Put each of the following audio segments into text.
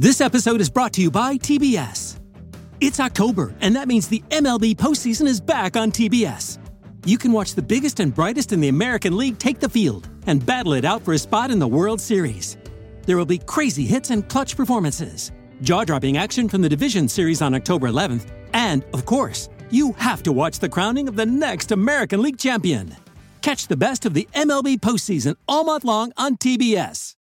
This episode is brought to you by TBS. It's October, and that means the MLB postseason is back on TBS. You can watch the biggest and brightest in the American League take the field and battle it out for a spot in the World Series. There will be crazy hits and clutch performances, jaw dropping action from the Division Series on October 11th, and, of course, you have to watch the crowning of the next American League champion. Catch the best of the MLB postseason all month long on TBS.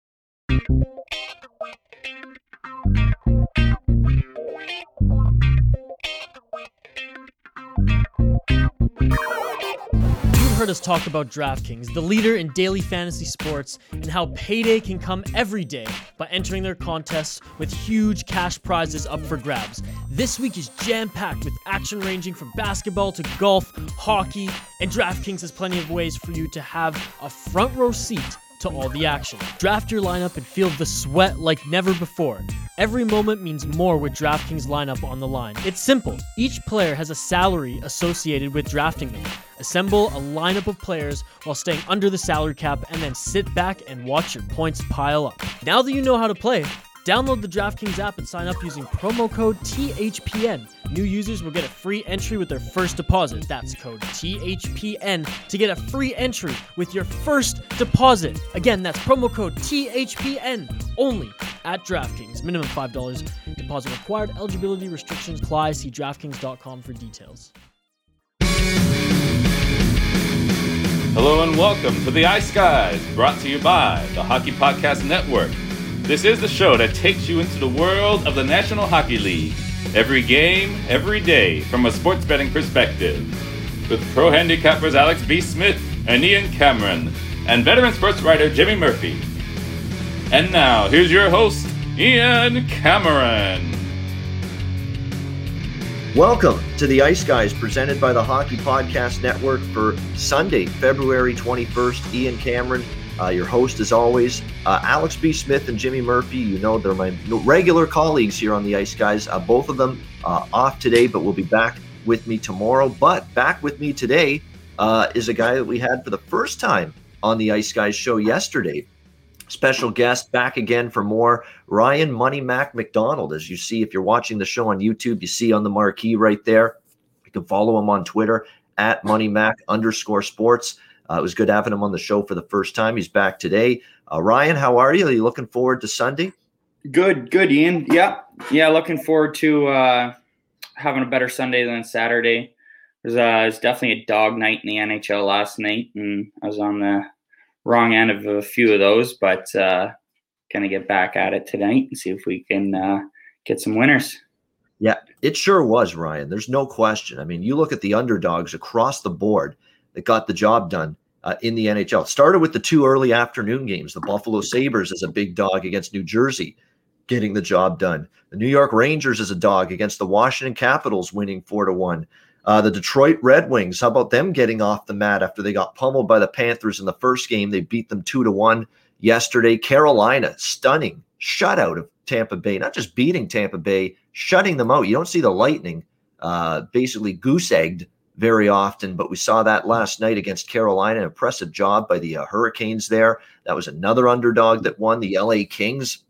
You've heard us talk about DraftKings, the leader in daily fantasy sports, and how payday can come every day by entering their contests with huge cash prizes up for grabs. This week is jam packed with action ranging from basketball to golf, hockey, and DraftKings has plenty of ways for you to have a front row seat to all the action. Draft your lineup and feel the sweat like never before. Every moment means more with DraftKings lineup on the line. It's simple. Each player has a salary associated with drafting them. Assemble a lineup of players while staying under the salary cap and then sit back and watch your points pile up. Now that you know how to play, Download the DraftKings app and sign up using promo code THPN. New users will get a free entry with their first deposit. That's code THPN to get a free entry with your first deposit. Again, that's promo code THPN only at DraftKings. Minimum $5 deposit required. Eligibility restrictions apply. See DraftKings.com for details. Hello and welcome to the Ice Guys, brought to you by the Hockey Podcast Network. This is the show that takes you into the world of the National Hockey League. Every game, every day, from a sports betting perspective. With pro handicappers Alex B. Smith and Ian Cameron, and veteran sports writer Jimmy Murphy. And now, here's your host, Ian Cameron. Welcome to the Ice Guys presented by the Hockey Podcast Network for Sunday, February 21st. Ian Cameron, uh, your host as always. Uh, Alex B. Smith and Jimmy Murphy, you know, they're my regular colleagues here on the Ice Guys. Uh, both of them uh, off today, but will be back with me tomorrow. But back with me today uh, is a guy that we had for the first time on the Ice Guys show yesterday. Special guest back again for more Ryan Money Mac McDonald. As you see, if you're watching the show on YouTube, you see on the marquee right there. You can follow him on Twitter at Money Mac underscore sports. Uh, it was good having him on the show for the first time. He's back today. Uh, Ryan, how are you? Are you looking forward to Sunday? Good, good, Ian. Yeah, yeah. Looking forward to uh, having a better Sunday than Saturday. It was, uh, it was definitely a dog night in the NHL last night, and I was on the wrong end of a few of those, but uh, gonna get back at it tonight and see if we can uh, get some winners. Yeah, it sure was, Ryan. There's no question. I mean, you look at the underdogs across the board that got the job done uh, in the NHL. Started with the two early afternoon games. The Buffalo Sabres as a big dog against New Jersey, getting the job done. The New York Rangers as a dog against the Washington Capitals, winning four to one. Uh, the Detroit Red Wings, how about them getting off the mat after they got pummeled by the Panthers in the first game? They beat them two to one yesterday. Carolina, stunning shutout of Tampa Bay, not just beating Tampa Bay, shutting them out. You don't see the Lightning uh, basically goose egged very often, but we saw that last night against Carolina. An impressive job by the uh, Hurricanes there. That was another underdog that won. The LA Kings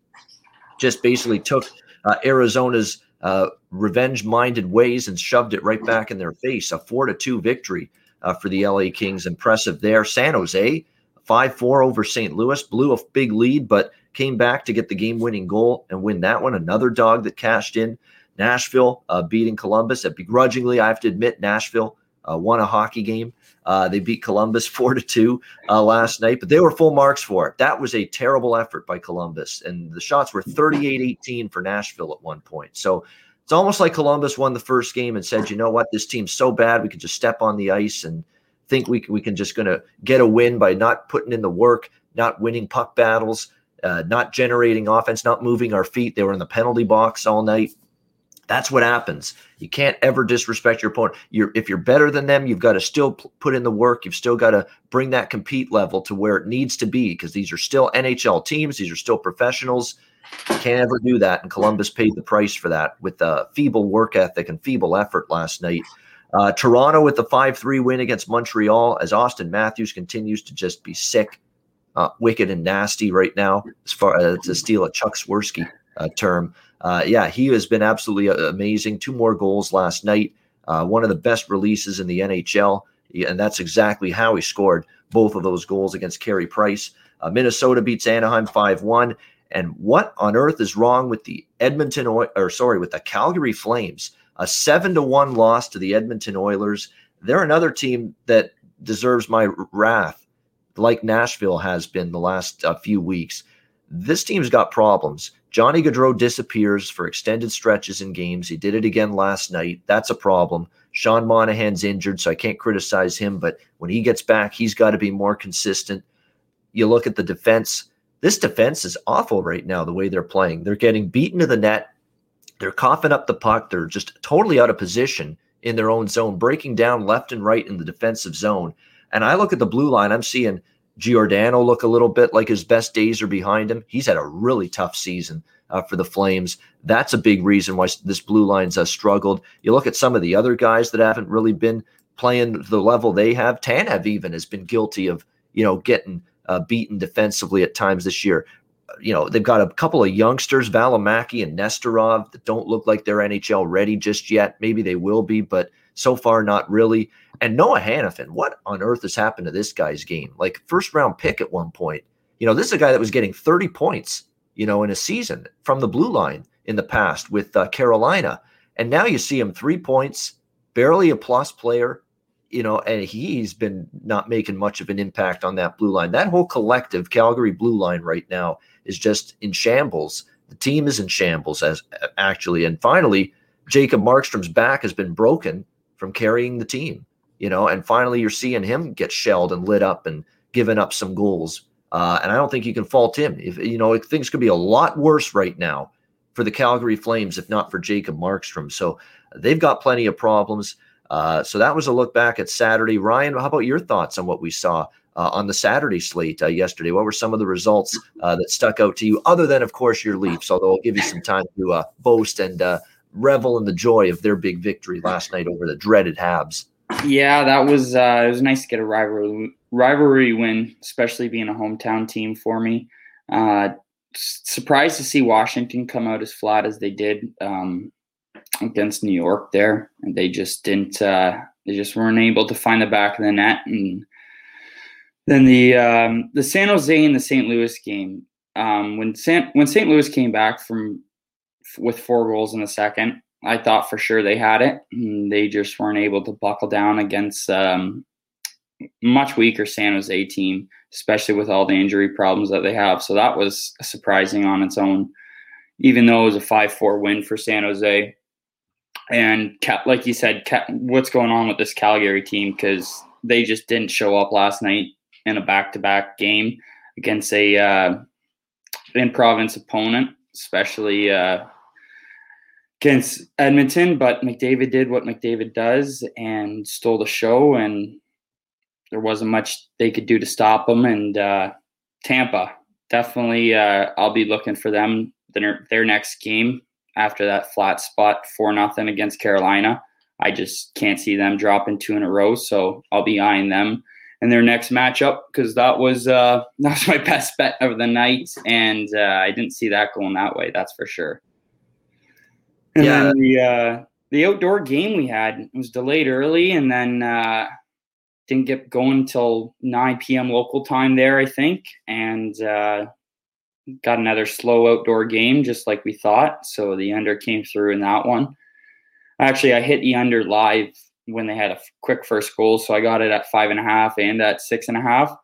just basically took uh, Arizona's uh, revenge-minded ways and shoved it right back in their face. A four to two victory uh, for the LA Kings. Impressive there. San Jose five four over St. Louis blew a big lead, but came back to get the game-winning goal and win that one. Another dog that cashed in. Nashville uh, beating Columbus. At begrudgingly, I have to admit, Nashville uh, won a hockey game. Uh, they beat Columbus four to two uh, last night, but they were full marks for it. That was a terrible effort by Columbus, and the shots were 38-18 for Nashville at one point. So it's almost like Columbus won the first game and said, "You know what? This team's so bad, we can just step on the ice and think we we can just going to get a win by not putting in the work, not winning puck battles." Uh, not generating offense, not moving our feet. They were in the penalty box all night. That's what happens. You can't ever disrespect your opponent. You're if you're better than them, you've got to still put in the work. You've still got to bring that compete level to where it needs to be because these are still NHL teams. These are still professionals. You can't ever do that. And Columbus paid the price for that with a feeble work ethic and feeble effort last night. Uh, Toronto with the 5 3 win against Montreal as Auston Matthews continues to just be sick, uh, wicked, and nasty right now as far as uh, to steal a Chuck Swirsky uh, term. Uh, yeah, he has been absolutely uh, amazing. Two more goals last night. Uh, one of the best releases in the NHL, and that's exactly how he scored both of those goals against Carey Price. Uh, Minnesota beats Anaheim five one. And what on earth is wrong with the Edmonton or sorry with the Calgary Flames? A seven to one loss to the Edmonton Oilers. They're another team that deserves my wrath, like Nashville has been the last uh, few weeks. This team's got problems. Johnny Gaudreau disappears for extended stretches in games. He did it again last night. That's a problem. Sean Monahan's injured, so I can't criticize him, but when he gets back, he's got to be more consistent. You look at the defense. This defense is awful right now, the way they're playing. They're getting beaten to the net. They're coughing up the puck. They're just totally out of position in their own zone, breaking down left and right in the defensive zone. And I look at the blue line, I'm seeing Giordano look a little bit like his best days are behind him. He's had a really tough season uh, for the Flames. That's a big reason why this blue line's uh, struggled. You look at some of the other guys that haven't really been playing the level they have. Tanev even has been guilty of, you know, getting uh, beaten defensively at times this year. You know, they've got a couple of youngsters, Valimaki and Nesterov, that don't look like they're NHL ready just yet. Maybe they will be, but so far not really. And Noah Hanifin, what on earth has happened to this guy's game? Like first round pick at one point. You know, this is a guy that was getting 30 points, you know, in a season from the blue line in the past with uh, Carolina. And now you see him three points, barely a plus player, you know, and he's been not making much of an impact on that blue line. That whole collective Calgary blue line right now is just in shambles. The team is in shambles as actually. And finally, Jacob Markstrom's back has been broken from carrying the team you know, and finally you're seeing him get shelled and lit up and given up some goals. Uh, and I don't think you can fault him. If you know, things could be a lot worse right now for the Calgary Flames if not for Jacob Markstrom. So they've got plenty of problems. Uh, so that was a look back at Saturday. Ryan, how about your thoughts on what we saw uh, on the Saturday slate uh, yesterday? What were some of the results uh, that stuck out to you, other than, of course, your Leafs? Although I'll give you some time to uh, boast and revel in the joy of their big victory last night over the dreaded Habs. Yeah, that was uh, it was nice to get a rivalry rivalry win, especially being a hometown team for me. Uh, surprised to see Washington come out as flat as they did um, against New York there, and they just didn't. Uh, they just weren't able to find the back of the net, and then the um, the San Jose and the St. Louis game. Um, when San, when St. Louis came back from with four goals in the second, I thought for sure they had it. they just weren't able to buckle down against um, much weaker San Jose team, especially with all the injury problems that they have. So that was surprising on its own, even though it was a 5 4 win for San Jose. And like you said, what's going on with this Calgary team? Because they just didn't show up last night in a back to back game against a uh, in province opponent, especially. Uh, against Edmonton, but McDavid did what McDavid does and stole the show, and there wasn't much they could do to stop him. And uh, Tampa, definitely, uh, I'll be looking for them their, their next game after that flat spot four nothing against Carolina. I just can't see them dropping two in a row, so I'll be eyeing them in their next matchup because that was uh, that was my best bet of the night, and uh, I didn't see that going that way. That's for sure. And yeah. then the uh, the outdoor game we had was delayed early, and then uh, didn't get going until 9 p.m. local time there, I think, and uh, got another slow outdoor game just like we thought. So the under came through in that one. Actually, I hit the under live when they had a quick first goal, so I got it at five and a half and at six and a half.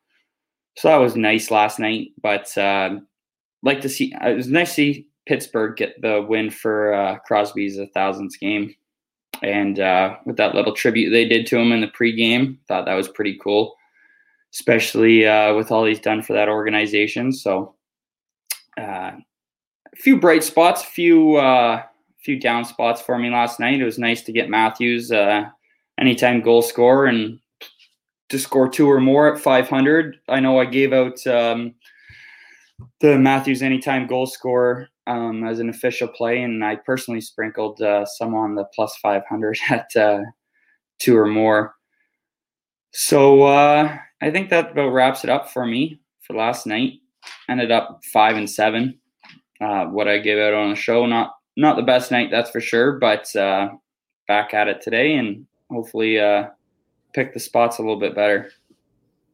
So that was nice last night, but uh, like to see it was nice to see Pittsburgh get the win for uh, Crosby's a thousands game. And uh, with that little tribute they did to him in the pregame, thought that was pretty cool, especially uh, with all he's done for that organization. So, uh, a few bright spots, a few uh, few down spots for me last night. It was nice to get Matthews uh, anytime goal score and to score two or more at 500. I know I gave out um, the Matthews anytime goal score um, as an official play, and I personally sprinkled uh, some on the plus 500 at uh, two or more. So uh, I think that about wraps it up for me for last night. Ended up five and seven, uh, what I gave out on the show. Not not the best night, that's for sure, but uh, back at it today and hopefully uh, pick the spots a little bit better.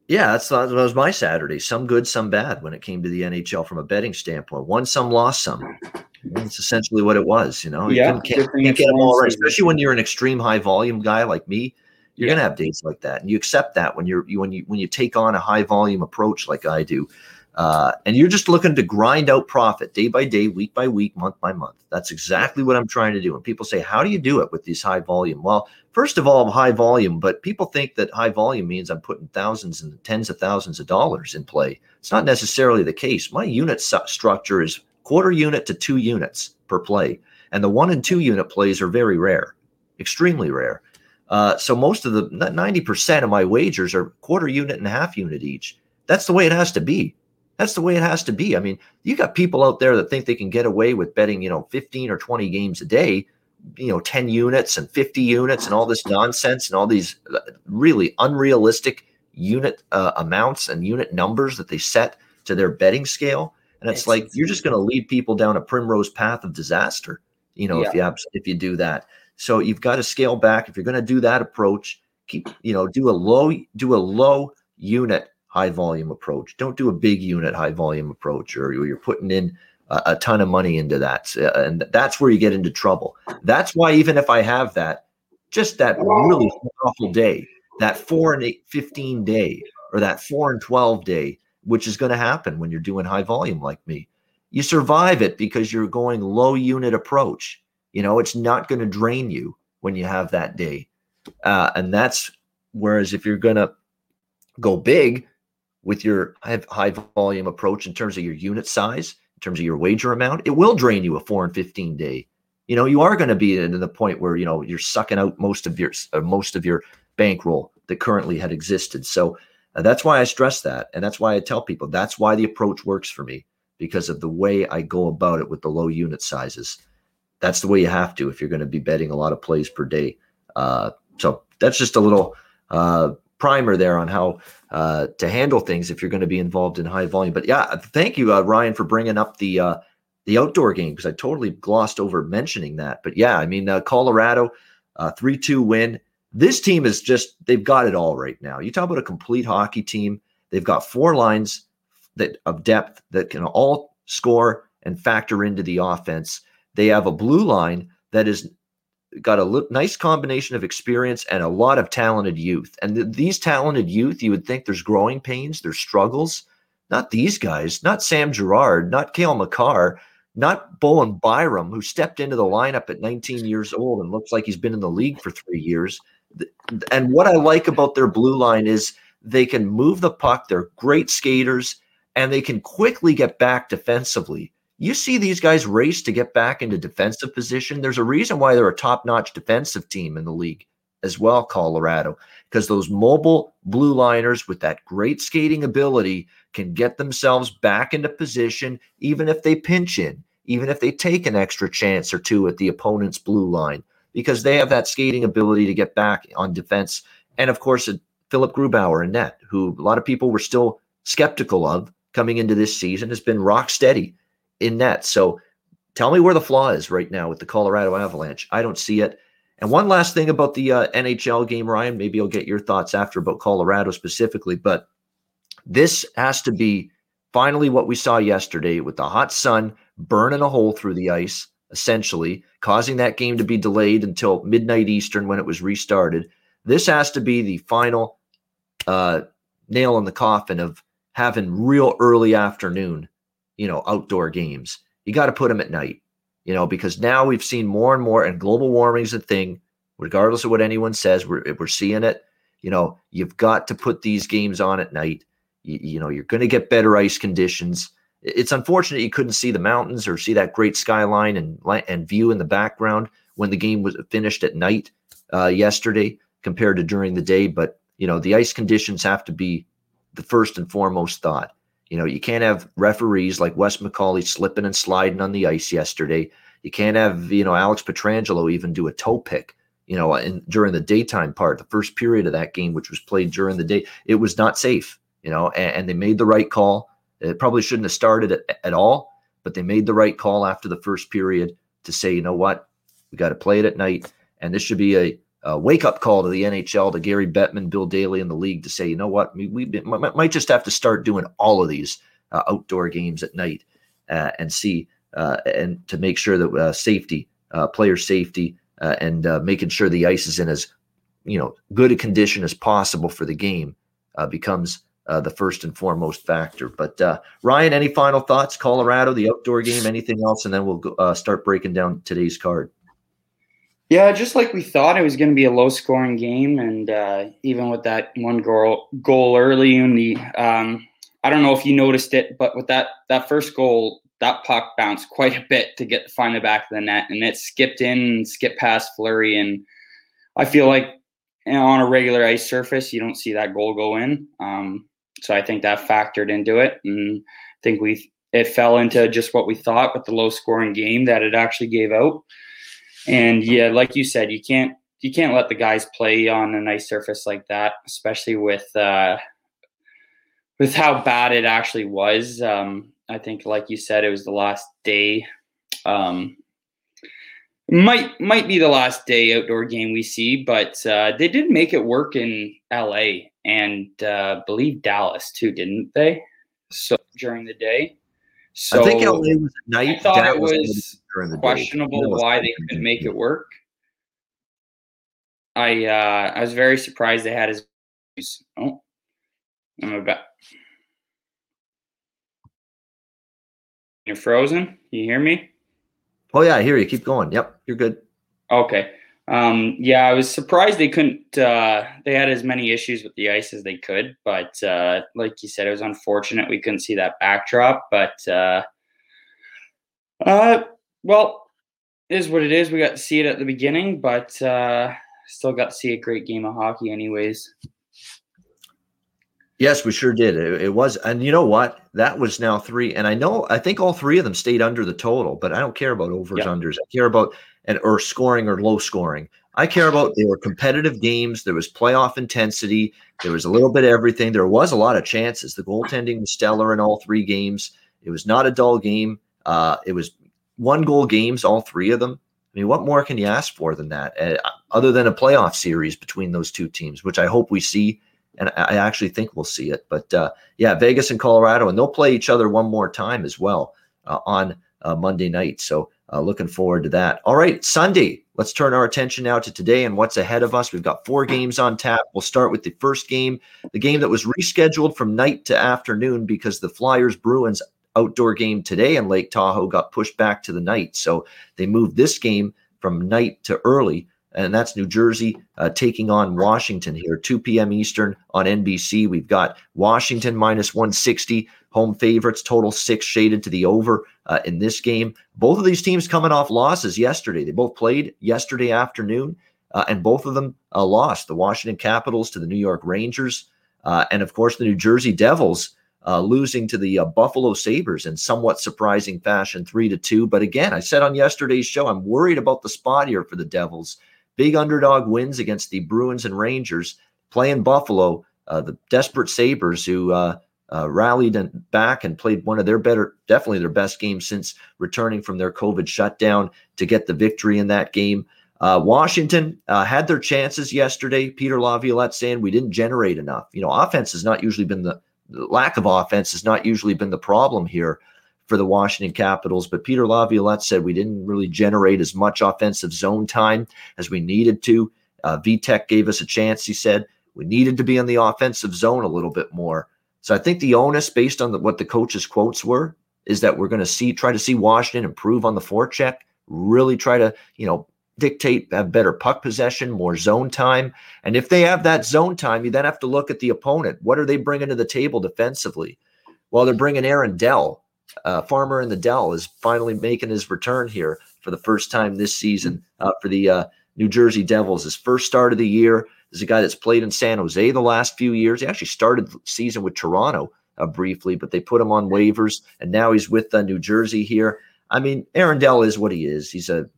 Yeah, that's that was my Saturday. Some good, some bad when it came to the NHL from a betting standpoint. Won some, lost some. That's essentially what it was. You know, yeah, you can't, can't get them all right, especially when you're an extreme high volume guy like me. You're yeah. gonna have days like that, and you accept that when you're you, when you when you take on a high volume approach like I do. Uh, and you're just looking to grind out profit day by day, week by week, month by month. That's exactly what I'm trying to do. And people say, How do you do it with these high volume? Well, first of all, I'm high volume, but people think that high volume means I'm putting thousands and tens of thousands of dollars in play. It's not necessarily the case. My unit structure is quarter unit to two units per play. And the one and two unit plays are very rare, extremely rare. Uh, so most of the 90% of my wagers are quarter unit and half unit each. That's the way it has to be. That's the way it has to be. I mean, you got people out there that think they can get away with betting, you know, 15 or 20 games a day, you know, 10 units and 50 units and all this nonsense and all these uh, really unrealistic unit uh, amounts and unit numbers that they set to their betting scale. And it's, it's like you're just going to lead people down a primrose path of disaster, you know, yeah. if you have, if you do that. So you've got to scale back if you're going to do that approach. Keep, you know, do a low, do a low unit high volume approach. Don't do a big unit high volume approach, or you're putting in a, a ton of money into that, uh, and that's where you get into trouble. That's why even if I have that, just that really awful day, that four and eight, 15 day, or that four and 12 day, which is going to happen when you're doing high volume like me. You survive it because you're going low unit approach. You know, it's not going to drain you when you have that day. Uh, and that's whereas if you're going to go big, with your high volume approach in terms of your unit size, in terms of your wager amount, it will drain you a four and 15 day. You know, you are going to be in the point where, you know, you're sucking out most of your, uh, most of your bankroll that currently had existed. So uh, that's why I stress that. And that's why I tell people that's why the approach works for me because of the way I go about it with the low unit sizes. That's the way you have to if you're going to be betting a lot of plays per day. Uh, so that's just a little uh, primer there on how uh, to handle things if you're going to be involved in high volume. But yeah, thank you, uh, Ryan, for bringing up the uh, the outdoor game because I totally glossed over mentioning that. But yeah, I mean, uh, Colorado, uh, three two win. This team is just they've got it all right now. You talk about a complete hockey team. They've got four lines that of depth that can all score and factor into the offense. They have a blue line that is got a nice combination of experience and a lot of talented youth. And th- these talented youth, you would think there's growing pains, there's struggles. Not these guys, not Sam Girard, not Cale Makar, not Bowen Byram, who stepped into the lineup at 19 years old and looks like he's been in the league for three years. And what I like about their blue line is they can move the puck. They're great skaters and they can quickly get back defensively. You see these guys race to get back into defensive position. There's a reason why they're a top notch defensive team in the league as well, Colorado, because those mobile blue liners with that great skating ability can get themselves back into position, even if they pinch in, even if they take an extra chance or two at the opponent's blue line, because they have that skating ability to get back on defense. And of course, Philipp Grubauer in net, who a lot of people were still skeptical of coming into this season, has been rock steady in net. So tell me where the flaw is right now with the Colorado Avalanche. I don't see it. And one last thing about the uh, NHL game, Ryan, maybe you'll get your thoughts after about Colorado specifically, but this has to be finally what we saw yesterday with the hot sun burning a hole through the ice, essentially, causing that game to be delayed until midnight Eastern when it was restarted. This has to be the final uh, nail in the coffin of having real early afternoon you know, outdoor games. You got to put them at night, you know, because now we've seen more and more, and global warming is a thing, regardless of what anyone says. We're, we're seeing it. You know, you've got to put these games on at night. You, you know, you're going to get better ice conditions. It's unfortunate you couldn't see the mountains or see that great skyline and and view in the background when the game was finished at night uh, yesterday compared to during the day. But you know, the ice conditions have to be the first and foremost thought. You know, you can't have referees like Wes McCauley slipping and sliding on the ice yesterday. You can't have, you know, Alex Pietrangelo even do a toe pick, you know, in, during the daytime part, the first period of that game, which was played during the day. It was not safe, you know, and, and they made the right call. It probably shouldn't have started at, at all, but they made the right call after the first period to say, you know what, we got to play it at night, and this should be a, a wake up call to the NHL, to Gary Bettman, Bill Daly, and the league to say, you know what, we, we might just have to start doing all of these uh, outdoor games at night uh, and see uh, and to make sure that uh, safety, uh, player safety, uh, and making sure the ice is in as you know good a condition as possible for the game becomes uh, the first and foremost factor. But uh, Ryan, any final thoughts? Colorado, the outdoor game, anything else, and then we'll go, uh, start breaking down today's card. Yeah, just like we thought, it was going to be a low-scoring game, and uh, even with that one goal goal early in the, um, I don't know if you noticed it, but with that that first goal, that puck bounced quite a bit to get find the back of the net, and it skipped in, and skipped past Fleury. and I feel like on a regular ice surface, you don't see that goal go in. Um, so I think that factored into it, and I think we it fell into just what we thought with the low scoring game that it actually gave out. And yeah, like you said, you can't you can't let the guys play on a nice surface like that, especially with uh, with how bad it actually was. Um, I think, like you said, it was the last day. Um, might might be the last day outdoor game we see, but uh, they did make it work in LA and uh, believe Dallas too, didn't they? So during the day. So I think LA was at night. I thought Dallas it was questionable why they couldn't make it work. I uh, I was very surprised they had his. Oh, I'm about. You're frozen. You hear me? Oh yeah, I hear you. Keep going. Yep, you're good. Okay. Um, yeah, I was surprised they couldn't. Uh, they had as many issues with the ice as they could, but uh, like you said, it was unfortunate we couldn't see that backdrop. But uh, uh, well, is what it is. We got to see it at the beginning, but uh, still got to see a great game of hockey, anyways. Yes, we sure did. It, it, was, and you know what? That was now three, and I know I think all three of them stayed under the total, but I don't care about overs, yep. unders. I care about and or scoring or low scoring. I care about they were competitive games. There was playoff intensity. There was a little bit of everything. There was a lot of chances. The goaltending was stellar in all three games. It was not a dull game. Uh, it was one goal games, all three of them. I mean, what more can you ask for than that, uh, other than a playoff series between those two teams, which I hope we see, and I actually think we'll see it. But uh, yeah, Vegas and Colorado, and they'll play each other one more time as well uh, on uh, Monday night. So uh, looking forward to that. All right, Sunday. Let's turn our attention now to today and what's ahead of us. We've got four games on tap. We'll start with the first game, the game that was rescheduled from night to afternoon because the Flyers Bruins outdoor game today in Lake Tahoe got pushed back to the night. So they moved this game from night to early and that's New Jersey uh, taking on Washington here, 2 p.m. Eastern on NBC. We've got Washington minus 160, home favorites, total six shaded to the over uh, in this game. Both of these teams coming off losses yesterday. They both played yesterday afternoon, uh, and both of them uh, lost. The Washington Capitals to the New York Rangers, uh, and of course the New Jersey Devils. Uh, losing to the Buffalo Sabres in somewhat surprising fashion, three to two. But again, I said on yesterday's show, I'm worried about the spot here for the Devils big underdog wins against the Bruins and Rangers, playing Buffalo, uh, the desperate Sabres who uh, rallied and back and played one of their better, definitely their best games since returning from their COVID shutdown to get the victory in that game. Uh, Washington uh, had their chances yesterday. Peter Laviolette saying we didn't generate enough. You know, offense has not usually been the, the lack of offense has not usually been the problem here for the Washington Capitals. But Peter Laviolette said we didn't really generate as much offensive zone time as we needed to. Uh, Vitek gave us a chance, he said. We needed to be in the offensive zone a little bit more. So I think the onus, based on the, what the coach's quotes were, is that we're going to see try to see Washington improve on the forecheck, really try to you know dictate have better puck possession, more zone time, and if they have that zone time, you then have to look at the opponent. What are they bringing to the table defensively? Well, they're bringing Aaron Dell, uh, Farmer in the Dell is finally making his return here for the first time this season uh, for the uh, New Jersey Devils. His first start of the year is a guy that's played in San Jose the last few years. He actually started the season with Toronto uh, briefly, but they put him on waivers, and now he's with uh, New Jersey here. I mean, Aaron Dell is what he is. He's a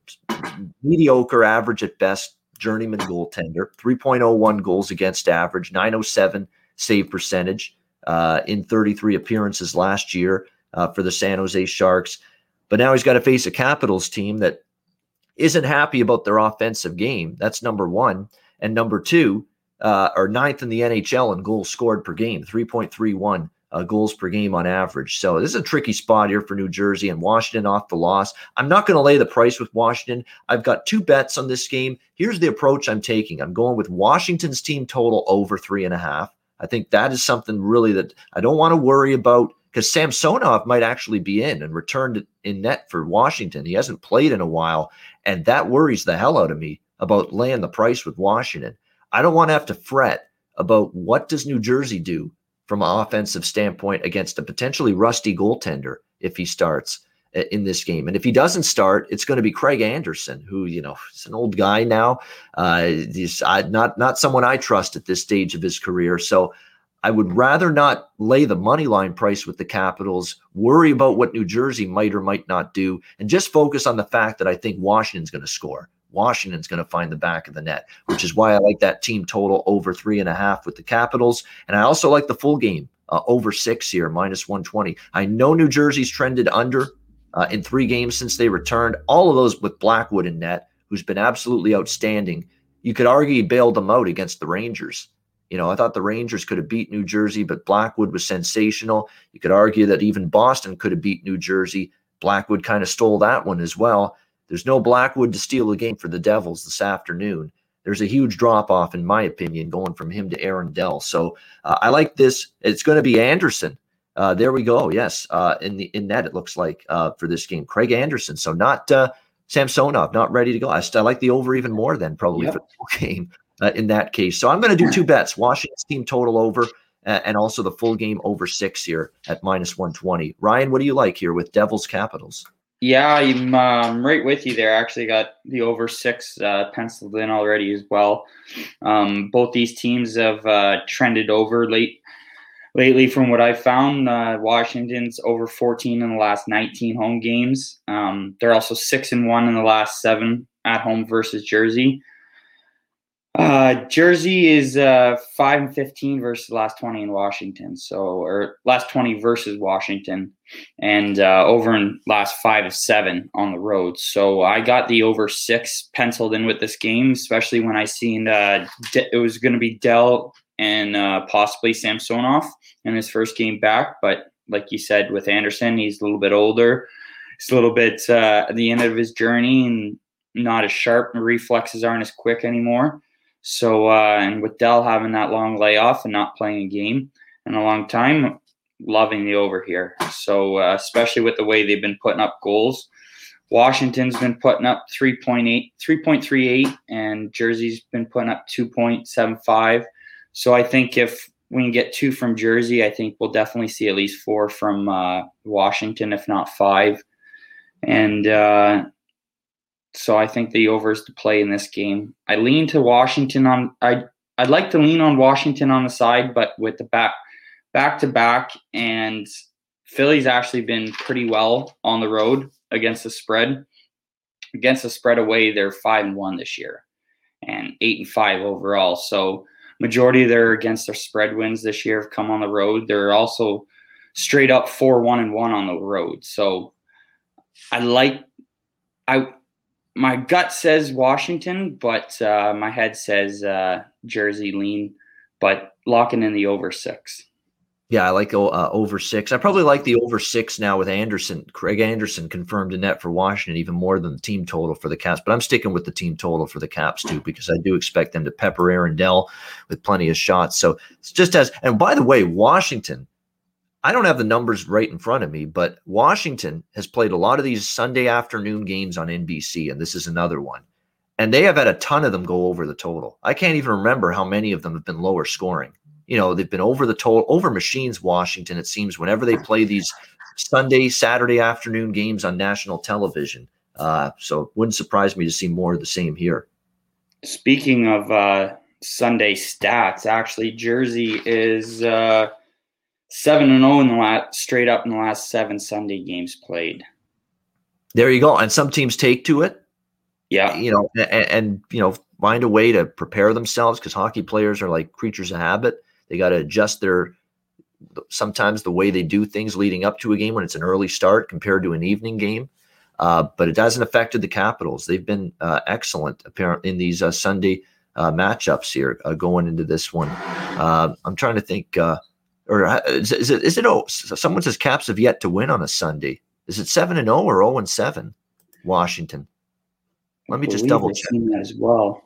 mediocre, average at best journeyman goaltender, 3.01 goals against average, 907 save percentage uh, in 33 appearances last year uh, for the San Jose Sharks. But now he's got to face a Capitals team that isn't happy about their offensive game. That's number one. And number two, uh, are ninth in the NHL in goals scored per game, 3.31 uh, goals per game on average. So this is a tricky spot here for New Jersey and Washington off the loss. I'm not going to lay the price with Washington. I've got two bets on this game. Here's the approach I'm taking. I'm going with Washington's team total over three and a half. I think that is something really that I don't want to worry about because Samsonov might actually be in and returned in net for Washington. He hasn't played in a while, and that worries the hell out of me about laying the price with Washington. I don't want to have to fret about what does New Jersey do from an offensive standpoint against a potentially rusty goaltender if he starts in this game. And if he doesn't start, it's going to be Craig Anderson, who you know is an old guy now. Uh, he's uh, not not someone I trust at this stage of his career. So I would rather not lay the money line price with the Capitals, worry about what New Jersey might or might not do, and just focus on the fact that I think Washington's going to score. Washington's going to find the back of the net, which is why I like that team total over three and a half with the Capitals. And I also like the full game uh, over six here, minus 120. I know New Jersey's trended under uh, in three games since they returned, all of those with Blackwood in net, who's been absolutely outstanding. You could argue he bailed them out against the Rangers. You know, I thought the Rangers could have beat New Jersey, but Blackwood was sensational. You could argue that even Boston could have beat New Jersey. Blackwood kind of stole that one as well. There's no Blackwood to steal a game for the Devils this afternoon. There's a huge drop off, in my opinion, going from him to Aaron Dell. So uh, I like this. It's going to be Anderson. Uh, there we go. Yes, uh, in the in net it looks like uh, for this game, Craig Anderson. So not uh, Samsonov, not ready to go. I, I like the over even more than probably yep. for the game uh, in that case. So I'm going to do two bets: Washington's team total over, and also the full game over six here at minus 120. Ryan, what do you like here with Devils Capitals? Yeah, I'm um, right with you there. I actually got the over six uh, penciled in already as well. Um, both these teams have uh, trended over late lately, from what I found. Uh, Washington's over 14 in the last 19 home games. Um, they're also six and one in the last seven at home versus Jersey. Uh, Jersey is uh, five and fifteen versus last twenty in Washington. So, or last twenty versus Washington, and uh, over in last five of seven on the road. So I got the over six penciled in with this game, especially when I seen uh, it was going to be Dell and uh, possibly Samsonov in his first game back. But like you said, with Anderson, he's a little bit older. He's a little bit uh, at the end of his journey and not as sharp. Reflexes aren't as quick anymore. So, uh, and with Dell having that long layoff and not playing a game in a long time, loving the over here. So, uh, especially with the way they've been putting up goals. Washington's been putting up 3.8, 3.38, and Jersey's been putting up 2.75. So I think if we can get two from Jersey, I think we'll definitely see at least four from uh, Washington, if not five. And uh, so I think the over is to play in this game. I lean to Washington on I I'd like to lean on Washington on the side, but with the back back to back and Philly's actually been pretty well on the road against the spread. Against the spread away, they're five and one this year and eight and five overall. So majority of their against their spread wins this year have come on the road. They're also straight up four one and one on the road. So I like I my gut says Washington, but uh, my head says uh, Jersey lean, but locking in the over six. Yeah, I like uh, over six. I probably like the over six now with Anderson. Craig Anderson confirmed a net for Washington even more than the team total for the Caps. But I'm sticking with the team total for the Caps too because I do expect them to pepper Aaron Dell with plenty of shots. So it's just as and by the way, Washington I don't have the numbers right in front of me, but Washington has played a lot of these Sunday afternoon games on NBC, and this is another one. And they have had a ton of them go over the total. I can't even remember how many of them have been lower scoring. You know, they've been over the total, over machines, Washington, it seems, whenever they play these Sunday, Saturday afternoon games on national television. Uh, so it wouldn't surprise me to see more of the same here. Speaking of uh, Sunday stats, actually, Jersey is. Uh, seven and zero oh in the last straight up in the last seven Sunday games played. There you go. And some teams take to it. Yeah, you know, and, and you know, find a way to prepare themselves because hockey players are like creatures of habit. They got to adjust their sometimes the way they do things leading up to a game when it's an early start compared to an evening game. uh, but it hasn't affected the Capitals. They've been uh, excellent, apparently, in these uh, Sunday uh, matchups here uh, going into this one. Uh, I'm trying to think, or uh, is, is, it? Is it? Oh, someone says Caps have yet to win on a Sunday. Is it seven and zero or zero and seven? Washington. Let me just double check that as well.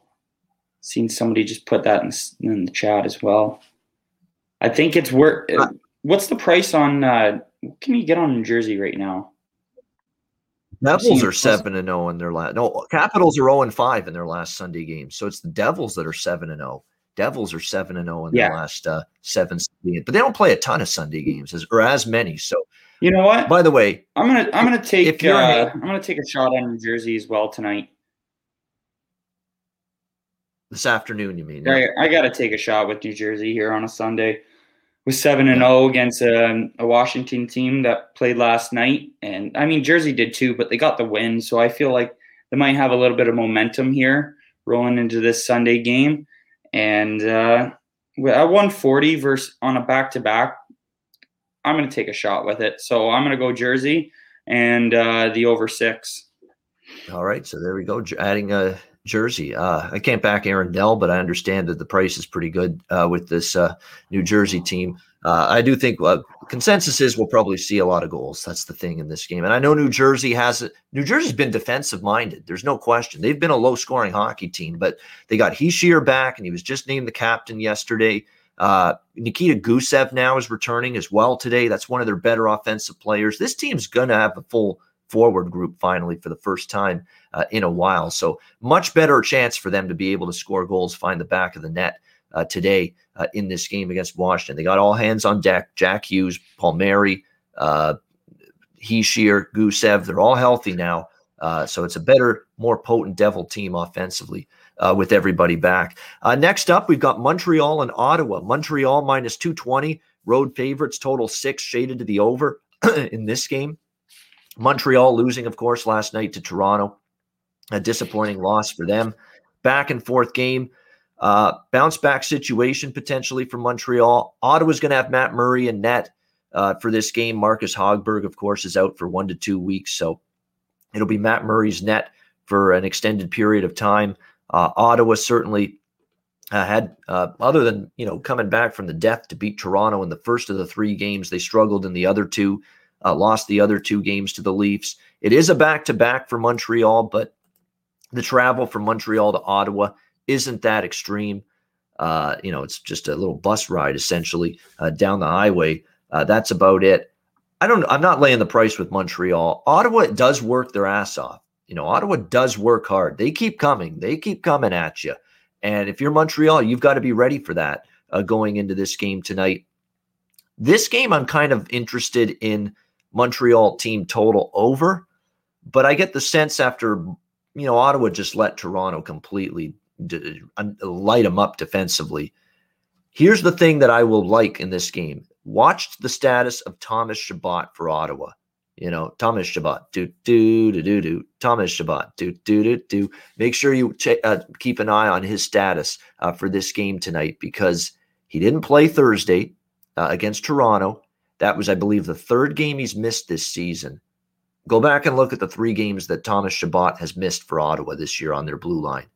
Seen somebody just put that in, in the chat as well. I think it's worth. Uh, what's the price on? Uh, what can you get on New Jersey right now? Devils are seven and zero in their last. No, Capitals are zero and five in their last Sunday game. So it's the Devils that are seven and zero. Devils are seven and zero in yeah. their last uh, seven, but they don't play a ton of Sunday games as, or as many. So you know what? By the way, I'm gonna I'm gonna take uh, I'm gonna take a shot on New Jersey as well tonight. This afternoon, you mean? I, I got to take a shot with New Jersey here on a Sunday With seven and zero oh against a, um, a, Washington team that played last night, and I mean Jersey did too, but they got the win, so I feel like they might have a little bit of momentum here rolling into this Sunday game. And uh, at 140 versus on a back to back, I'm going to take a shot with it. So I'm going to go Jersey and uh, the over six. All right, so there we go. Adding a Jersey. Uh, I can't back Aaron Dell, but I understand that the price is pretty good uh, with this uh, New Jersey team. Uh, I do think uh, consensus is we'll probably see a lot of goals. That's the thing in this game. And I know New Jersey has. New Jersey's been defensive minded. There's no question. They've been a low scoring hockey team, but they got Hischier back, and he was just named the captain yesterday. Uh, Nikita Gusev now is returning as well today. That's one of their better offensive players. This team's going to have a full forward group finally for the first time uh, in a while. So much better chance for them to be able to score goals, find the back of the net uh, today uh, in this game against Washington. They got all hands on deck. Jack Hughes, Palmieri, uh, Hischier, Gusev, they're all healthy now. Uh, so it's a better, more potent Devil team offensively. Uh, with everybody back. Uh, next up, we've got Montreal and Ottawa. Montreal minus 220, road favorites, total six, shaded to the over in this game. Montreal losing, of course, last night to Toronto. A disappointing loss for them. Back and forth game. Uh, bounce back situation potentially for Montreal. Ottawa's going to have Matt Murray and net uh, for this game. Marcus Hogberg, of course, is out for one to two weeks. So it'll be Matt Murray's net for an extended period of time. Uh, Ottawa certainly uh, had, uh, other than you know coming back from the death to beat Toronto in the first of the three games, they struggled in the other two uh, lost the other two games to the Leafs. It is a back to back for Montreal, but the travel from Montreal to Ottawa isn't that extreme. Uh, you know, it's just a little bus ride essentially uh, down the highway. Uh, that's about it. I don't. I'm not laying the price with Montreal. Ottawa does work their ass off. You know, Ottawa does work hard. They keep coming. They keep coming at you. And if you're Montreal, you've got to be ready for that uh, going into this game tonight. This game, I'm kind of interested in Montreal team total over. But I get the sense after, you know, Ottawa just let Toronto completely light them up defensively. Here's the thing that I will like in this game. Watch the status of Thomas Chabot for Ottawa. You know, Thomas Chabot, do do do do do. Thomas Chabot, do do do do. Make sure you ch- uh, keep an eye on his status uh, for this game tonight because he didn't play Thursday uh, against Toronto. That was, I believe, the third game he's missed this season. Go back and look at the three games that Thomas Chabot has missed for Ottawa this year on their blue line.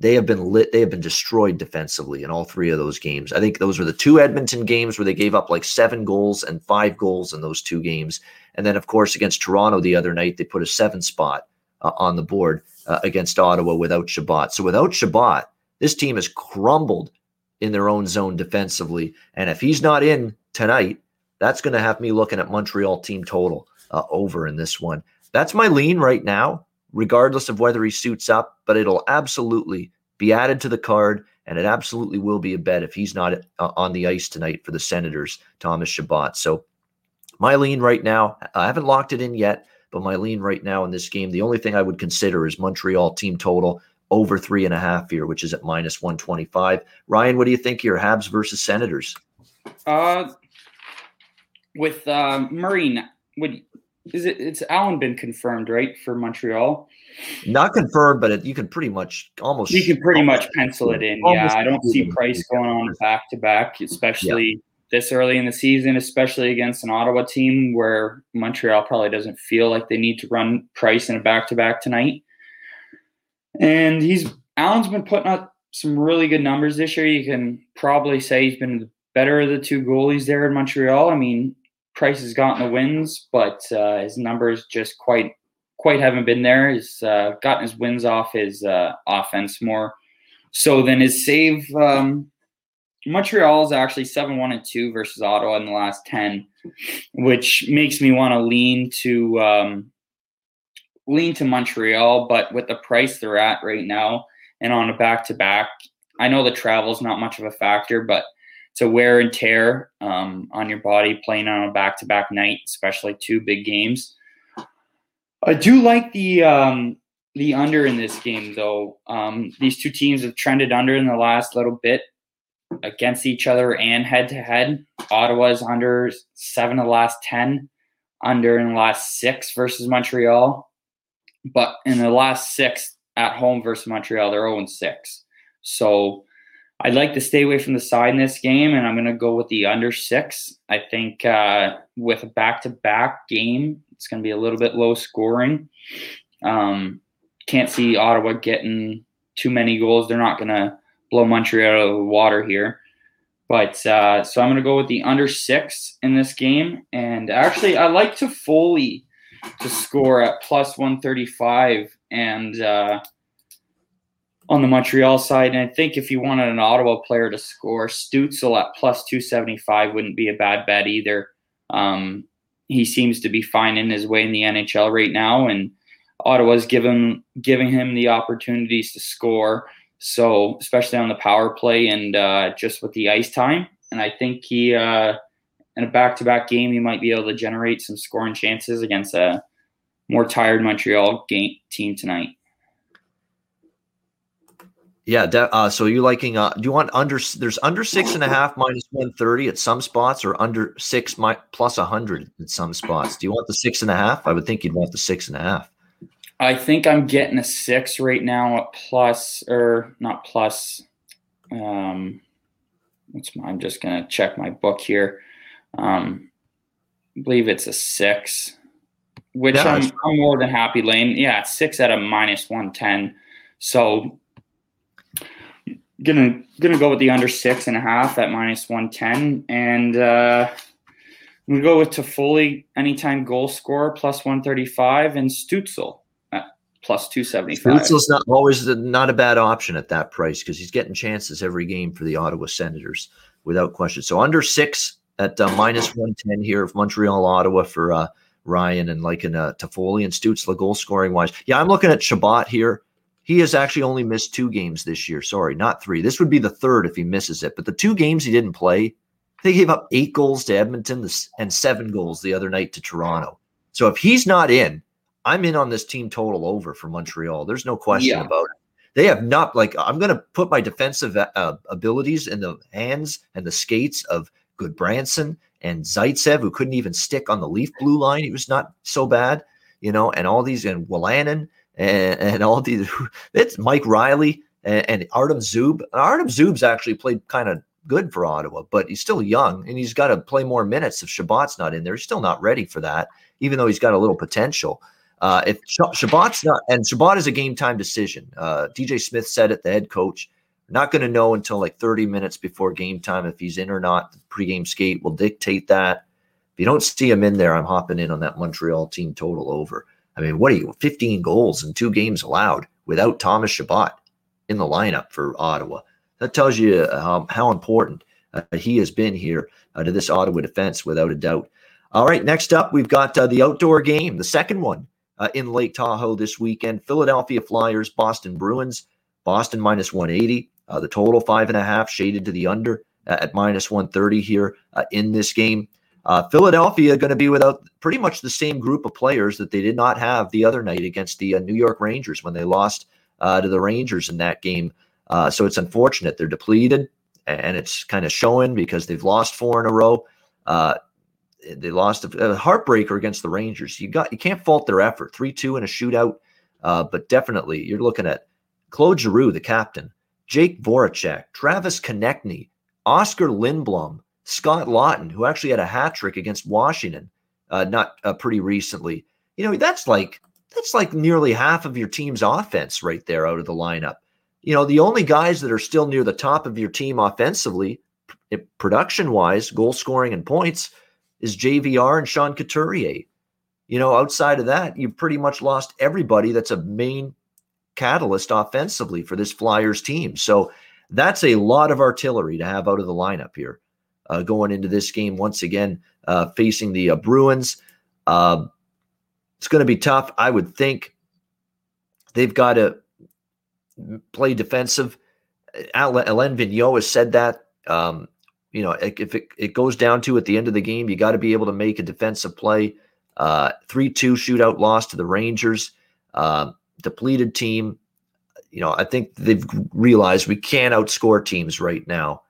They have been lit, they have been destroyed defensively in all three of those games. I think those were the two Edmonton games where they gave up like seven goals and five goals in those two games. And then, of course, against Toronto the other night, they put a seven spot uh, on the board uh, against Ottawa without Chabot. So without Chabot, this team has crumbled in their own zone defensively. And if he's not in tonight, that's going to have me looking at Montreal team total uh, over in this one. That's my lean right now, regardless of whether he suits up, but it'll absolutely be added to the card, and it absolutely will be a bet if he's not uh, on the ice tonight for the Senators, Thomas Chabot. So my lean right now, I haven't locked it in yet, but my lean right now in this game, the only thing I would consider is Montreal team total over three and a half here, which is at minus 125. Ryan, what do you think here? Habs versus Senators? Uh, with uh, Murray, would is it? It's Allen been confirmed, right, for Montreal? Not confirmed, but it, you can pretty much almost. You can pretty much pencil it in. Yeah, I don't see Price going on back to back, especially this early in the season, especially against an Ottawa team where Montreal probably doesn't feel like they need to run Price in a back to back tonight. And he's Allen's been putting up some really good numbers this year. You can probably say he's been the better of the two goalies there in Montreal. I mean, Price has gotten the wins, but uh, his numbers just quite quite haven't been there. He's uh, gotten his wins off his uh, offense more so than his save. Um, Montreal is actually seven one and two versus Ottawa in the last ten, which makes me want to lean to um, lean to Montreal. But with the price they're at right now, and on a back to back, I know the travel is not much of a factor, but a wear and tear um, on your body playing on a back to back night, especially two big games. I do like the um, the under in this game, though. Um, these two teams have trended under in the last little bit against each other and head to head. Ottawa's under seven of the last 10, under in the last six versus Montreal. But in the last six at home versus Montreal, they're 0 6. So I'd like to stay away from the side in this game, and I'm going to go with the under six. I think uh, with a back to back game, it's going to be a little bit low scoring. Um, can't see Ottawa getting too many goals. They're not going to blow Montreal out of the water here. But uh, so I'm going to go with the under six in this game. And actually, I like Toffoli to score at plus 135 and uh, on the Montreal side. And I think if you wanted an Ottawa player to score, Stützle at plus 275 wouldn't be a bad bet either. Um, he seems to be finding his way in the NHL right now, and Ottawa's given giving him the opportunities to score. So especially on the power play and uh, just with the ice time, and I think he uh, in a back-to-back game he might be able to generate some scoring chances against a more tired Montreal game team tonight. Yeah. uh, so you liking? Uh, do you want under? There's under six and a half minus one thirty at some spots, or under six mi- plus a hundred at some spots. Do you want the six and a half? I would think you'd want the six and a half. I think I'm getting a six right now at plus or not plus. Um, what's my, I'm just gonna check my book here. Um, I believe it's a six, which yeah, I'm, I'm, more than happy Lane, Yeah, six at a minus one ten. So gonna gonna go with the under six and a half at minus one ten, and uh, I'm gonna go with Toffoli anytime goal scorer plus one thirty five and Stützle at plus 275. Stützle's not always the, not a bad option at that price because he's getting chances every game for the Ottawa Senators without question. So under six at uh, minus 110 here of Montreal, Ottawa for uh, Ryan and like in uh, Toffoli and Stützle goal scoring wise. Yeah, I'm looking at Chabot here. He has actually only missed two games this year. Sorry, not three. This would be the third if he misses it. But the two games he didn't play, they gave up eight goals to Edmonton and seven goals the other night to Toronto. So if he's not in, I'm in on this team total over for Montreal. There's no question yeah. about it. They have not like I'm going to put my defensive uh, abilities in the hands and the skates of Gudbranson and Zaitsev, who couldn't even stick on the leaf blue line. He was not so bad, you know, and all these and Wolanin and, and all these. It's Mike Reilly and, and Artem Zub. Artem Zub's actually played kind of good for Ottawa, but he's still young and he's got to play more minutes if Chabot's not in there. He's still not ready for that, even though he's got a little potential. Uh, if Chabot's not, and Chabot is a game time decision. Uh, DJ Smith said it, the head coach. Not going to know until like 30 minutes before game time if he's in or not. The pregame skate will dictate that. If you don't see him in there, I'm hopping in on that Montreal team total over. I mean, what are you? 15 goals and two games allowed without Thomas Chabot in the lineup for Ottawa. That tells you um, how important uh, he has been here uh, to this Ottawa defense, without a doubt. All right, next up, we've got uh, the outdoor game, the second one uh, in Lake Tahoe this weekend. Philadelphia Flyers, Boston Bruins, Boston minus 180. Uh, the total five and a half shaded to the under uh, at minus 130 here in this game. Uh, Philadelphia going to be without pretty much the same group of players that they did not have the other night against the uh, New York Rangers when they lost to the Rangers in that game. so it's unfortunate they're depleted, and it's kind of showing because they've lost four in a row they lost a, a, heartbreaker against the Rangers. You got you can't fault their effort. Three two in a shootout, uh, but definitely you're looking at Claude Giroux, the captain, Jake Voracek, Travis Konecny, Oskar Lindblom, Scott Laughton, who actually had a hat trick against Washington, uh, not uh, pretty recently. You know, that's like that's like nearly half of your team's offense right there out of the lineup. You know, the only guys that are still near the top of your team offensively, production wise, goal scoring and points, is JVR and Sean Couturier. You know, outside of that, you've pretty much lost everybody that's a main catalyst offensively for this Flyers team. So that's a lot of artillery to have out of the lineup here uh, going into this game once again, uh, facing the uh, Bruins. Uh, it's going to be tough. I would think they've got to play defensive. Alain Vigneault has said that. Um, you know, if it, it goes down to at the end of the game, you got to be able to make a defensive play. Uh, 3 2 shootout loss to the Rangers. Uh, depleted team. You know, I think they've realized we can't outscore teams right now.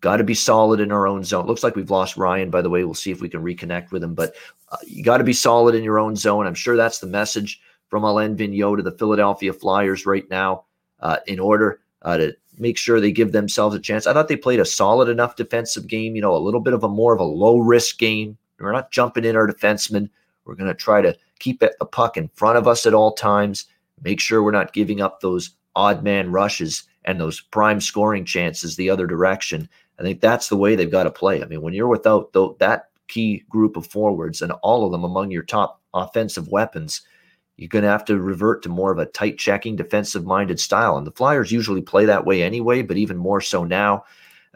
Got to be solid in our own zone. Looks like we've lost Ryan, by the way. We'll see if we can reconnect with him. But uh, you got to be solid in your own zone. I'm sure that's the message from Alain Vigneault to the Philadelphia Flyers right now uh, in order uh, to make sure they give themselves a chance. I thought they played a solid enough defensive game, you know, a little bit of a more of a low risk game. We're not jumping in our defensemen. We're going to try to keep the puck in front of us at all times, make sure we're not giving up those odd man rushes and those prime scoring chances the other direction. I think that's the way they've got to play. I mean, when you're without that key group of forwards and all of them among your top offensive weapons, you're going to have to revert to more of a tight checking, defensive minded style. And the Flyers usually play that way anyway, but even more so now.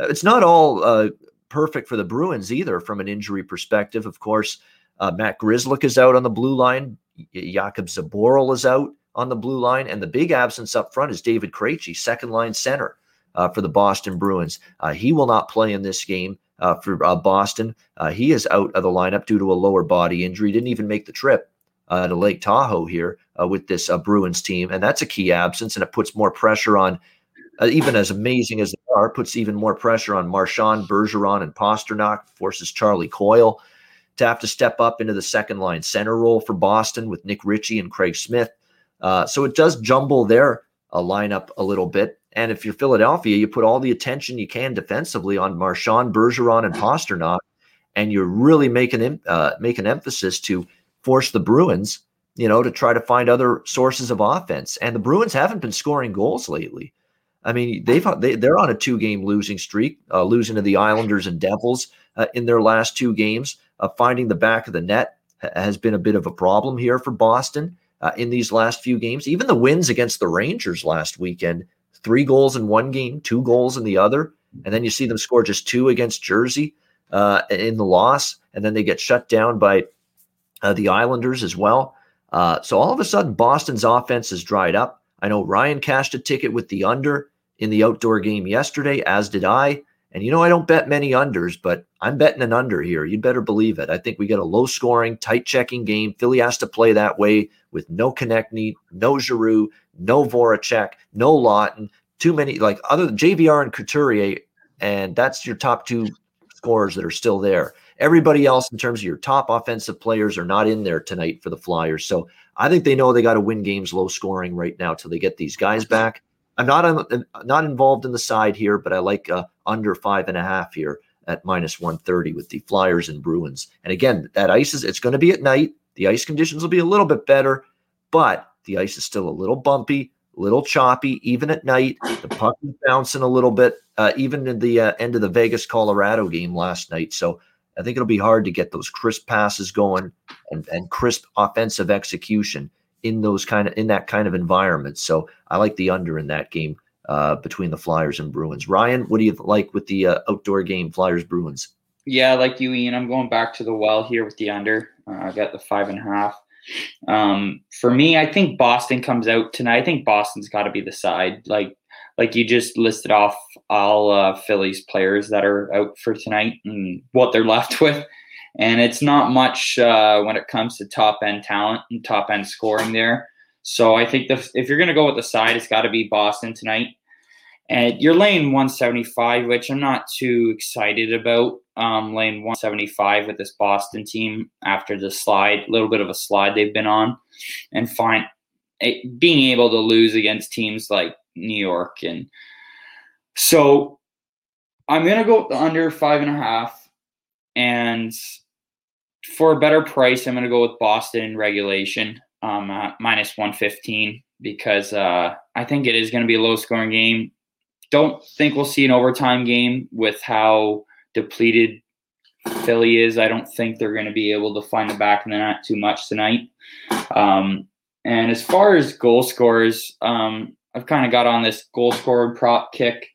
Uh, it's not all uh, perfect for the Bruins either from an injury perspective. Of course, uh, Matt Grzelcyk is out on the blue line. Jakub Zboril is out on the blue line. And the big absence up front is David Krejci, second line center uh, for the Boston Bruins. Uh, he will not play in this game. Uh, for Boston, he is out of the lineup due to a lower body injury. Didn't even make the trip uh, to Lake Tahoe here uh, with this uh, Bruins team, and that's a key absence, and it puts more pressure on. Uh, even as amazing as they are, puts even more pressure on Marchand, Bergeron, and Pastrnak. Forces Charlie Coyle to have to step up into the second line center role for Boston with Nick Ritchie and Craig Smith. Uh, so it does jumble their uh, lineup a little bit. And if you're Philadelphia, you put all the attention you can defensively on Marchand, Bergeron, and Pastrnak, and you're really making uh, make an emphasis to force the Bruins, you know, to try to find other sources of offense. And the Bruins haven't been scoring goals lately. I mean, they've they, they're on a two game losing streak, uh, losing to the Islanders and Devils uh, in their last two games. Uh, finding the back of the net has been a bit of a problem here for Boston uh, in these last few games. Even the wins against the Rangers last weekend, three goals in one game, two goals in the other, and then you see them score just two against Jersey uh, in the loss, and then they get shut down by uh, the Islanders as well. Uh, so all of a sudden, Boston's offense has dried up. I know Ryan cashed a ticket with the under in the outdoor game yesterday, as did I. And you know, I don't bet many unders, but I'm betting an under here. You'd better believe it. I think we get a low scoring, tight checking game. Philly has to play that way with no Konecny, no Giroux, no Voracek, no Laughton, too many, like other than JVR and Couturier. And that's your top two scorers that are still there. Everybody else, in terms of your top offensive players, are not in there tonight for the Flyers. So I think they know they got to win games low scoring right now till they get these guys back. I'm not not involved in the side here, but I like uh, under five and a half here at minus 130 with the Flyers and Bruins. And again, that ice is it's going to be at night. The ice conditions will be a little bit better, but the ice is still a little bumpy, a little choppy, even at night. The puck is bouncing a little bit, uh, even in the uh, end of the Vegas Colorado game last night. So I think it'll be hard to get those crisp passes going and, and crisp offensive execution in those kind of in that kind of environment. So I like the under in that game uh, between the Flyers and Bruins. Ryan, what do you like with the uh, outdoor game, Flyers Bruins? Yeah, like you, Ian. I'm going back to the well here with the under. Uh, I got the five and a half. Um, for me, I think Boston comes out tonight. I think Boston's got to be the side. Like like you just listed off all uh, Phillies players that are out for tonight and what they're left with. And it's not much uh, when it comes to top end talent and top end scoring there. So I think the, if you're going to go with the side, it's got to be Boston tonight. And you're laying 175, which I'm not too excited about. Um, laying 175 with this Boston team after the slide, a little bit of a slide they've been on, and find it, being able to lose against teams like New York. And so I'm going to go under five and a half. and for a better price, I'm going to go with Boston regulation, um, minus 115, because uh, I think it is going to be a low scoring game. Don't think we'll see an overtime game with how depleted Philly is. I don't think they're going to be able to find the back of the net too much tonight. Um, and as far as goal scorers, um, I've kind of got on this goal scorer prop kick.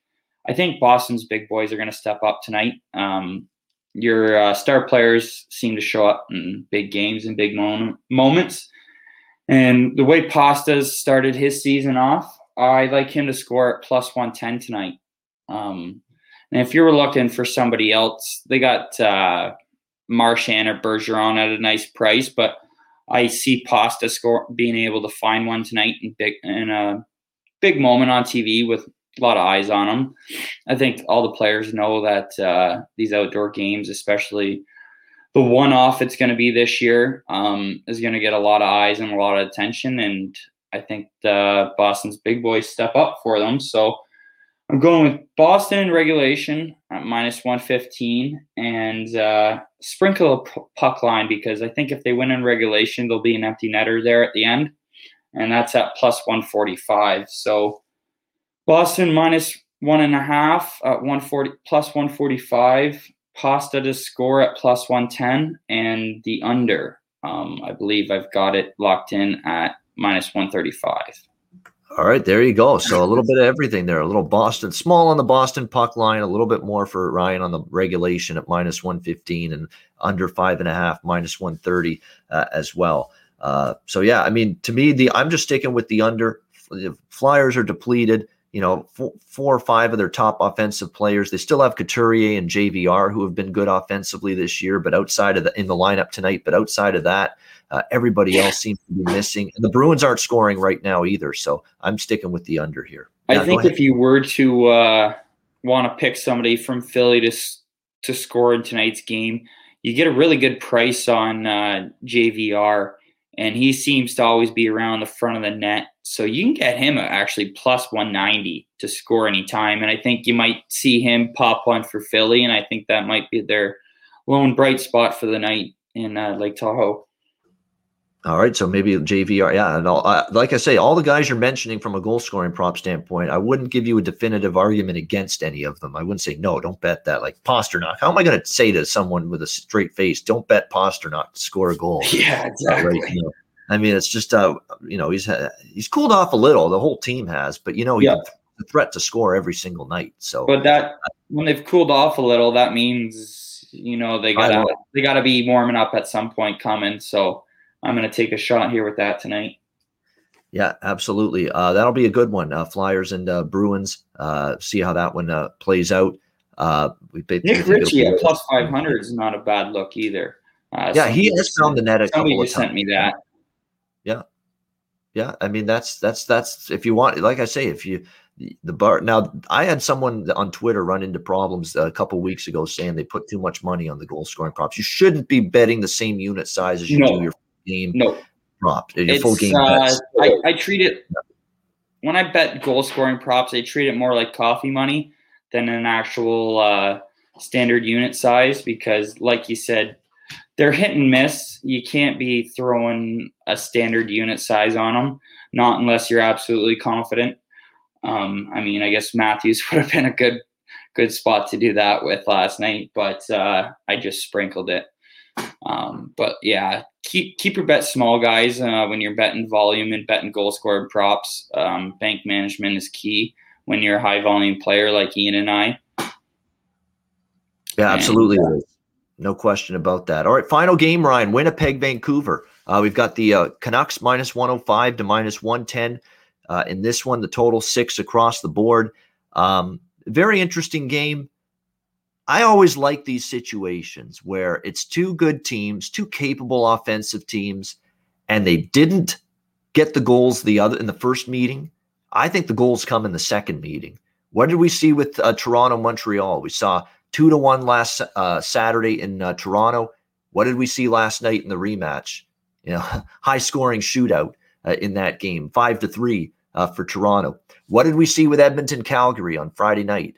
I think Boston's big boys are going to step up tonight. Um, your uh, star players seem to show up in big games and big moments. And the way Pasta's started his season off, I like him to score at plus 110 tonight. Um, and if you were looking for somebody else, they got uh, Marchand or Bergeron at a nice price, but I see Pasta score being able to find one tonight in big in a big moment on TV with a lot of eyes on him. I think all the players know that uh, these outdoor games, especially the one-off it's going to be this year, um, is going to get a lot of eyes and a lot of attention. And I think the Boston's big boys step up for them. So I'm going with Boston in regulation at minus 115 and uh, sprinkle a puck line because I think if they win in regulation, there'll be an empty netter there at the end. And that's at plus 145. So Boston minus one and a half at 140 plus 145. Pasta to score at plus 110 and the under. Um, I believe I've got it locked in at minus 135. All right, there you go. So a little bit of everything there. A little Boston, small on the Boston puck line, a little bit more for Ryan on the regulation at minus 115 and under five and a half, minus 130 uh, as well. Uh, so yeah, I mean, to me, the I'm just sticking with the under. The Flyers are depleted you know, four, four, or five of their top offensive players. They still have Couturier and JVR who have been good offensively this year, but outside of the in the lineup tonight, but outside of that, uh, everybody else seems to be missing. And the Bruins aren't scoring right now either, so I'm sticking with the under here. Yeah, I think if you were to uh, want to pick somebody from Philly to to score in tonight's game, you get a really good price on uh, JVR and he seems to always be around the front of the net. So you can get him actually plus 190 to score anytime. And I think you might see him pop one for Philly. And I think that might be their lone bright spot for the night in uh, Lake Tahoe. All right, so maybe JVR, yeah, and all, uh, like I say, all the guys you're mentioning from a goal scoring prop standpoint, I wouldn't give you a definitive argument against any of them. I wouldn't say no, don't bet that. Like Pastrnak, how am I going to say to someone with a straight face, don't bet Pastrnak to score a goal? Yeah, exactly. Right, you know? I mean, it's just uh, you know, he's uh, he's cooled off a little. The whole team has, but you know, he's yeah. a threat to score every single night. So, but that when they've cooled off a little, that means you know they got they got to be warming up at some point coming. So I'm going to take a shot here with that tonight. Yeah, absolutely. Uh, that'll be a good one. Uh, Flyers and uh, Bruins. Uh, see how that one uh, plays out. Uh, we Nick Ritchie at plus five hundred is not a bad look either. yeah, he has found the net a couple of times. sent me that. Yeah, yeah. I mean, that's that's that's if you want. Like I say, if you the bar now i had someone on twitter run into problems a couple weeks ago saying they put too much money on the goal scoring props you shouldn't be betting the same unit size as you no. do your game no. prop. Your it's, full game uh, I, I treat it when I bet goal scoring props, I treat it more like coffee money than an actual uh, standard unit size because, like you said, they're hit and miss. You can't be throwing a standard unit size on them, not unless you're absolutely confident. Um, I mean, I guess Matthews would have been a good good spot to do that with last night, but uh, I just sprinkled it. Um, but yeah, keep keep your bet small, guys. Uh, when you're betting volume and betting goal scored props, um, bank management is key when you're a high volume player like Ian and I. Yeah, absolutely. And, uh, no question about that. All right, final game, Ryan. Winnipeg, Vancouver. Uh, we've got the uh, Canucks minus 105 to minus 110. Uh, in this one, the total six across the board. Um, very interesting game. I always like these situations where it's two good teams, two capable offensive teams, and they didn't get the goals the other in the first meeting. I think the goals come in the second meeting. What did we see with uh, Toronto Montreal? We saw two to one last uh, Saturday in uh, Toronto. What did we see last night in the rematch? You know, high scoring shootout uh, in that game, five to three uh, for Toronto. What did we see with Edmonton Calgary on Friday night?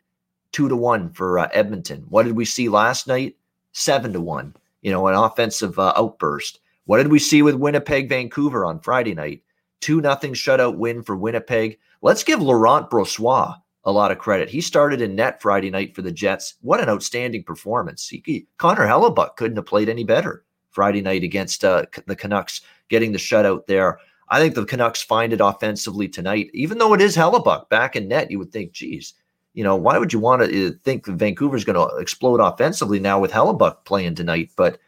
Two to one for uh, Edmonton. What did we see last night? seven to one. You know, an offensive uh, outburst. What did we see with Winnipeg, Vancouver on Friday night? Two nothing shutout win for Winnipeg. Let's give Laurent Brossoit a lot of credit. He started in net Friday night for the Jets. What an outstanding performance. He, Connor Hellebuyck couldn't have played any better Friday night against uh, the Canucks, getting the shutout there. I think the Canucks find it offensively tonight, even though it is Hellebuyck back in net. You would think, geez, you know, why would you want to uh, think Vancouver's going to explode offensively now with Hellebuyck playing tonight? But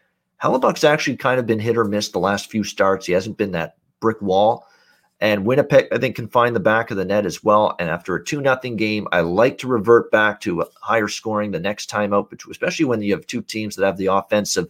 Hellebuyck's actually kind of been hit or miss the last few starts. He hasn't been that brick wall. And Winnipeg, I think, can find the back of the net as well. And after a 2 nothing game, I like to revert back to higher scoring the next time out, especially when you have two teams that have the offensive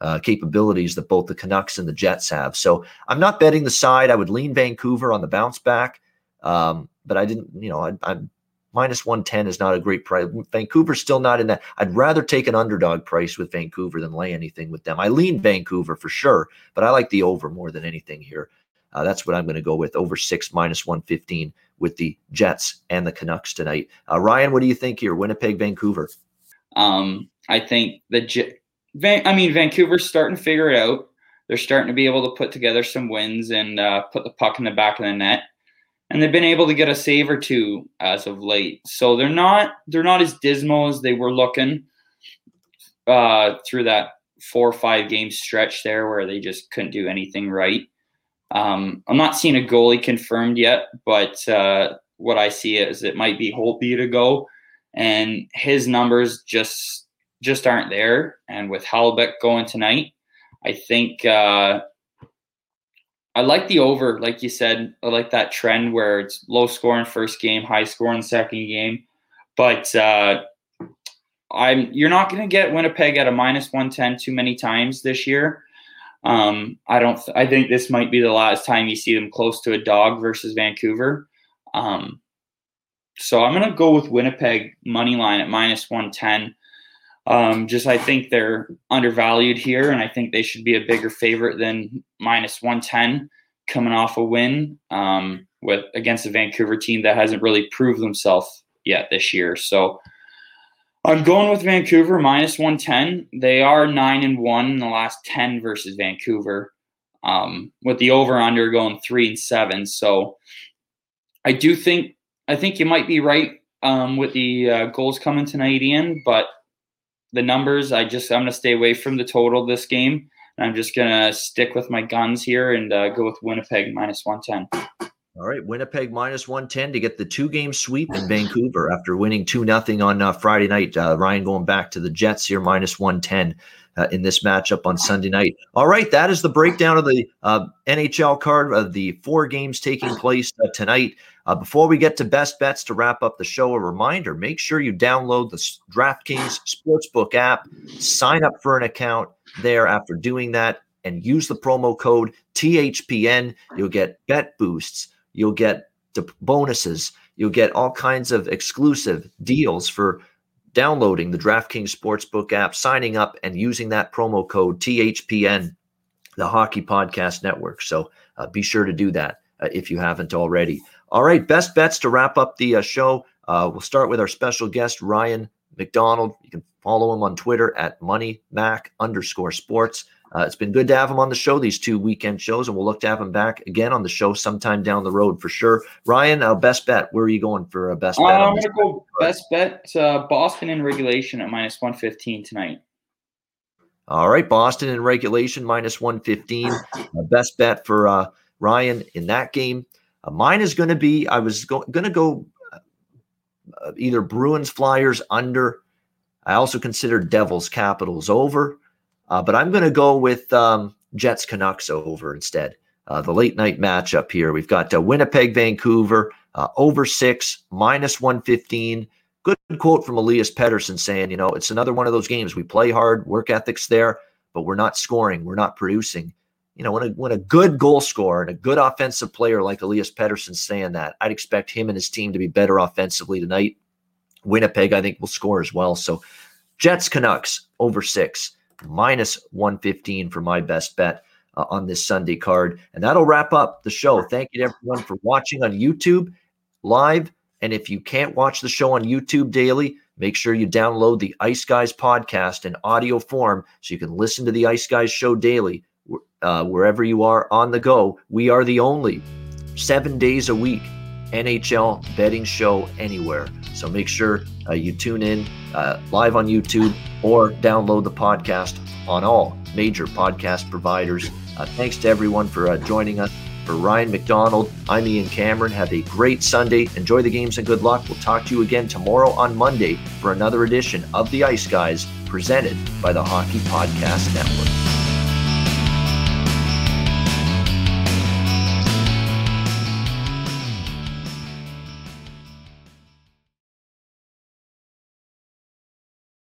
uh, capabilities that both the Canucks and the Jets have. So I'm not betting the side. I would lean Vancouver on the bounce back. Um, but I didn't, you know, I, I'm minus 110 is not a great price. Vancouver's still not in that. I'd rather take an underdog price with Vancouver than lay anything with them. I lean Vancouver for sure, but I like the over more than anything here. Uh, that's what I'm going to go with over six minus 115 with the Jets and the Canucks tonight. Uh, Ryan, what do you think here? Winnipeg, Vancouver. Um, I think the J- Van- I mean Vancouver's starting to figure it out. They're starting to be able to put together some wins and uh, put the puck in the back of the net, and they've been able to get a save or two as of late. So they're not they're not as dismal as they were looking uh, through that four or five game stretch there where they just couldn't do anything right. Um, I'm not seeing a goalie confirmed yet, but uh, what I see is it might be Holtby to go, and his numbers just just aren't there. And with Hellebuyck going tonight, I think uh, I like the over, like you said. I like that trend where it's low scoring first game, high scoring second game. But uh, I'm you're not going to get Winnipeg at a minus one ten too many times this year. Um, I don't. I think this might be the last time you see them close to a dog versus Vancouver. Um, so I'm going to go with Winnipeg money line at minus one ten. Um, just I think they're undervalued here, and I think they should be a bigger favorite than minus one ten coming off a win um, with against a Vancouver team that hasn't really proved themselves yet this year. So I'm going with Vancouver minus 110. They are 9 and 1 in the last 10 versus Vancouver, um, with the over under going 3 and 7. So I do think, I think you might be right um, with the uh, goals coming tonight, Ian, but the numbers, I just, I'm going to stay away from the total this game. I'm just going to stick with my guns here and uh, go with Winnipeg minus 110. All right, Winnipeg minus 110 to get the two game sweep in Vancouver after winning 2 0 on uh, Friday night. Uh, Ryan going back to the Jets here, minus 110 uh, in this matchup on Sunday night. All right, that is the breakdown of the uh, NHL card of the four games taking place uh, tonight. Uh, before we get to best bets to wrap up the show, a reminder make sure you download the DraftKings Sportsbook app, sign up for an account there after doing that, and use the promo code THPN. You'll get bet boosts You'll get bonuses. You'll get all kinds of exclusive deals for downloading the DraftKings Sportsbook app, signing up, and using that promo code THPN, the Hockey Podcast Network. So uh, be sure to do that uh, if you haven't already. All right, best bets to wrap up the uh, show. Uh, we'll start with our special guest, Ryan McDonald. You can follow him on Twitter at MoneyMac underscore sports. Uh, it's been good to have him on the show these two weekend shows, and we'll look to have him back again on the show sometime down the road for sure. Ryan, uh, best bet. Where are you going for a best bet? Uh, I'm going to go best bet. Uh, Boston in regulation at minus one fifteen tonight. All right, Boston in regulation minus one fifteen. Uh, best bet for uh, Ryan in that game. mine is going to be. I was go- going to go either Bruins Flyers under. I also consider Devils Capitals over. Uh, but I'm going to go with um, Jets Canucks over instead. Uh, the late night matchup here. We've got uh, Winnipeg, Vancouver, uh, over six, minus 115. Good quote from Elias Pettersson saying, you know, it's another one of those games. We play hard, work ethics there, but we're not scoring, we're not producing. You know, when a, when a good goal scorer and a good offensive player like Elias Pettersson saying that, I'd expect him and his team to be better offensively tonight. Winnipeg, I think, will score as well. So Jets Canucks over six minus 115 for my best bet uh, on this Sunday card. And that'll wrap up the show. Thank you to everyone for watching on YouTube live. And if you can't watch the show on YouTube daily, Make sure you download the Ice Guys podcast in audio form so you can listen to the Ice Guys show daily uh, wherever you are on the go. We are the only seven days a week NHL betting show anywhere. So make sure uh, you tune in uh, live on YouTube or download the podcast on all major podcast providers. Uh, thanks to everyone for uh, joining us. For Ryan McDonald, I'm Ian Cameron. Have a great Sunday. Enjoy the games and good luck. We'll talk to you again tomorrow on Monday for another edition of The Ice Guys presented by the Hockey Podcast Network.